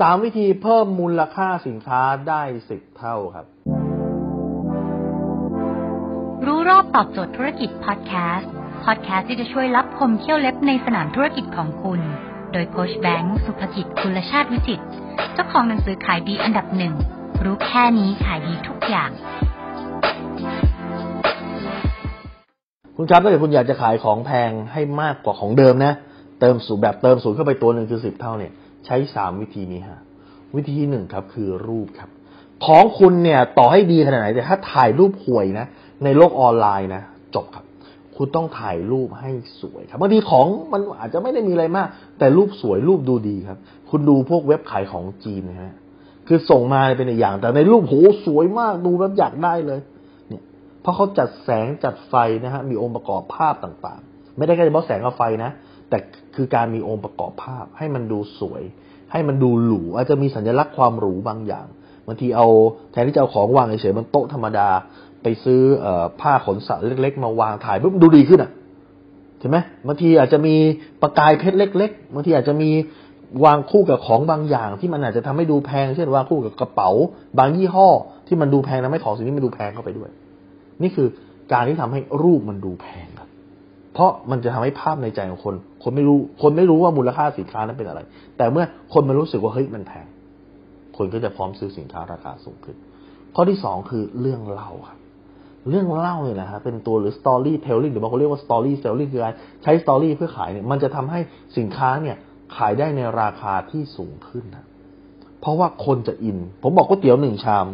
สามวิธีเพิ่มมูลค่าสินค้าได้สิบเท่าครับ รู้รอบตอบโจทย์ธุรกิจพอดแคสต์พอดแคสต์ที่จะช่วยรับพมเที่ยวเล็บในสนามธุรกิจของคุณ โดยโคชแบงค์สุภกิจคุณชาติวิจิตเจ้าของหนังสือขายดีอันดับหนึ่ง รู้แค่นี้ขายดีทุกอย่าง คุณครับถ้าเกิดคุณอยากจะขายของแพงให้มากกว่าของเดิมนะ เติมสูตรแบบเติมสูตรเข้าไปตัวหนึ่งคือสิบเท่าเนี่ย ใช้สามวิธีนี้ฮะวิธีที่หนึ่งครับคือรูปครับ ของคุณเนี่ยต่อให้ดีขนาดไหนแต่ถ้าถ่ายรูปห่วยนะ ในโลกออนไลน์นะจบครับ คุณต้องถ่ายรูปให้สวยครับบางทีของมันอาจจะไม่ได้มีอะไรมาก แต่รูปสวยรูปดูดีครับ คุณดูพวกเว็บขายของจีนนะฮะคือส่งมาเป็นอีกอย่าง แต่ในรูปโหสวยมากดูแล้วอยากได้เลย เนี่ยเพราะเขาจัดแสงจัดไฟนะฮะมีองค์ประกอบภาพต่างๆ ไม่ได้แค่เฉพาะแสงกับไฟนะ แต่คือการมีองค์ประกอบภาพ ให้มันดูสวย ให้มันดูหรูอาจจะมีสัญลักษณ์ความหรูบางอย่างบางทีเอาแทนที่จะเอาของวางเฉยๆบนโต๊ะธรรมดา ไปซื้ออผ้าขนสัตว์เล็ก ๆ มาวางถ่ายปุ๊บดูดีขึ้นอะใช่ไหมบางทีอาจจะมีประกายเพชรเล็ก ๆบางทีอาจจะมีวางคู่กับของบางอย่าง ที่มันอาจจะทำให้ดูแพง เช่นวางคู่กับกระเป๋า บางยี่ห้อ ที่มันดูแพงทำให้ของสิ่งนี้มันดูแพงเข้าไปด้วย นี่คือการที่ทำให้รูปมันดูแพงครับ ราะมันจะทำให้ภาพในใจของคน คนไม่รู้ คนไม่รู้ว่ามูลค่าสินค้านั้นเป็นอะไร แต่เมื่อคนมันรู้สึกว่าเฮ้ยมันแพง คนก็จะพร้อมซื้อสินค้าราคาสูงขึ้น ข้อที่สองคือเรื่องเล่าครับ เรื่องเล่าเนี่ยนะฮะเป็นตัวหรือ storytelling หรือบางคนเรียกว่า story selling คือการใช้ story เพื่อขายเนี่ย มันจะทำให้สินค้าเนี่ยขายได้ในราคาที่สูงขึ้นนะเพราะว่าคนจะอิน ผมบอกก๋วยเตี๋ยวหนึ่งชาม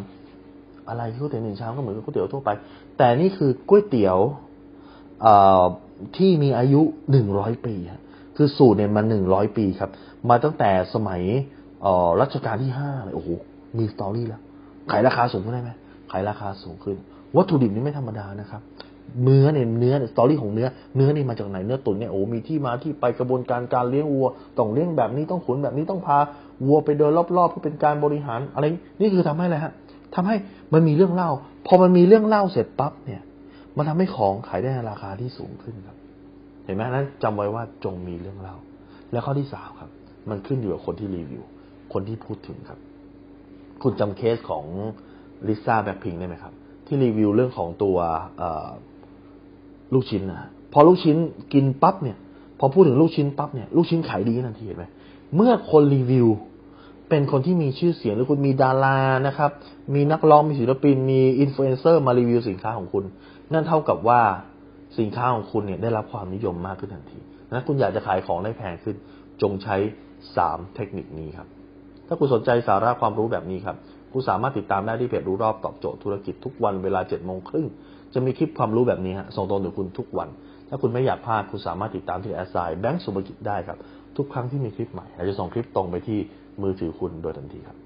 อะไรก๋วยเตี๋ยวหนึ่งชามก็เหมือนก๋วยเตี๋ยวทั่วไป แต่นี่คือก๋วยเตี๋ยว ที่มีอายุหนึ่งร้อยปีคือสูตรเนี่ยมันหนึ่งร้อยปีครับ มาตั้งแต่สมัยรัชกาลที่ห้าเลยโอ้โหมีสตอรี่แล้ว ขายราคาสูงขึ้นได้ไหมขายราคาสูงขึ้น วัตถุดิบนี่ไม่ธรรมดานะครับเนื้อเนี่ยเนื้อสตอรี่ของเนื้อ เนื้อนี่มาจากไหนเนื้อตุ๋นเนี่ยโอ้มีที่มาที่ไปกระบวนการการเลี้ยงวัวต้องเลี้ยงแบบนี้ต้องขุนแบบนี้ต้องพาวัวไปเดินรอบๆเพื่อเป็นการบริหารอะไรนี่คือทำให้อะไรฮะทำให้มันมีเรื่องเล่า พอมันมีเรื่องเล่าเสร็จปั๊บเนี่ย มันทำให้ของขายได้ในราคาที่สูงขึ้นครับ เห็นไหมนั้นจำไว้ว่าจงมีเรื่องเล่า แล้วข้อที่สามครับ มันขึ้นอยู่กับคนที่รีวิว คนที่พูดถึงครับ คุณจำเคสของลิซ่าแบ็คพิงได้ไหมครับ ที่รีวิวเรื่องของตัวลูกชิ้นนะพอลูกชิ้นกินปั๊บเนี่ย พอพูดถึงลูกชิ้นปั๊บเนี่ย ลูกชิ้นขายดีทันทีเห็นไหมเมื่อคนรีวิว เป็นคนที่มีชื่อเสียงหรือคุณมีดารานะครับ มีนักร้องมีศิลปิน มีอินฟลูเอนเซอร์มารีวิวสินค้าของคุณ นั่นเท่ากับว่าสินค้าของคุณเนี่ยได้รับความนิยมมากขึ้นทันทีนะคุณอยากจะขายของได้แพงขึ้น จงใช้สามเทคนิคนี้ครับ ถ้าคุณสนใจสาระความรู้แบบนี้ครับคุณสามารถติดตามได้ที่เพจรู้รอบตอบโจทย์ธุรกิจทุกวันเวลาเจ็ดโมงครึ่งจะมีคลิปความรู้แบบนี้ฮะส่งตรงถึงคุณทุกวัน ถ้าคุณไม่อยากพลาดคุณสามารถติดตามที่แอสไซน์แบงก์สุภกิจได้ครับทุกครั้งที่มีคลิปใหม่เราจะส่งคลิปตรงไปที่ มือถือคุณโดยทันทีครับ